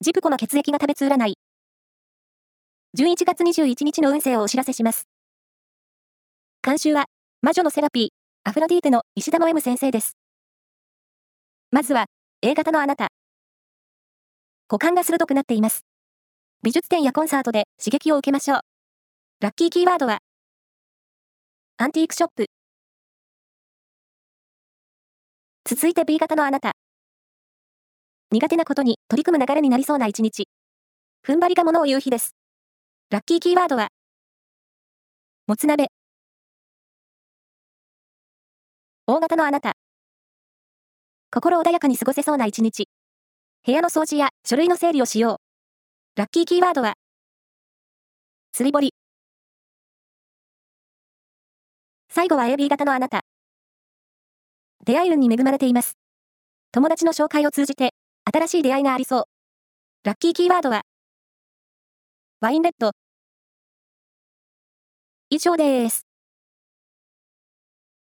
ジプコの血液が食べつ占い。11月21日の運勢をお知らせします。監修は、魔女のセラピー、アフロディーテの石田の M 先生です。まずは、A 型のあなた。股間が鋭くなっています。美術展やコンサートで刺激を受けましょう。ラッキーキーワードは、アンティークショップ。続いて B 型のあなた。苦手なことに取り組む流れになりそうな一日。踏ん張りが物を言う日です。ラッキーキーワードは、もつ鍋。大型のあなた。心穏やかに過ごせそうな一日。部屋の掃除や書類の整理をしよう。ラッキーキーワードは、釣り堀。最後は AB 型のあなた。出会い運に恵まれています。友達の紹介を通じて、新しい出会いがありそう。ラッキーキーワードは、ワインレッド。以上です。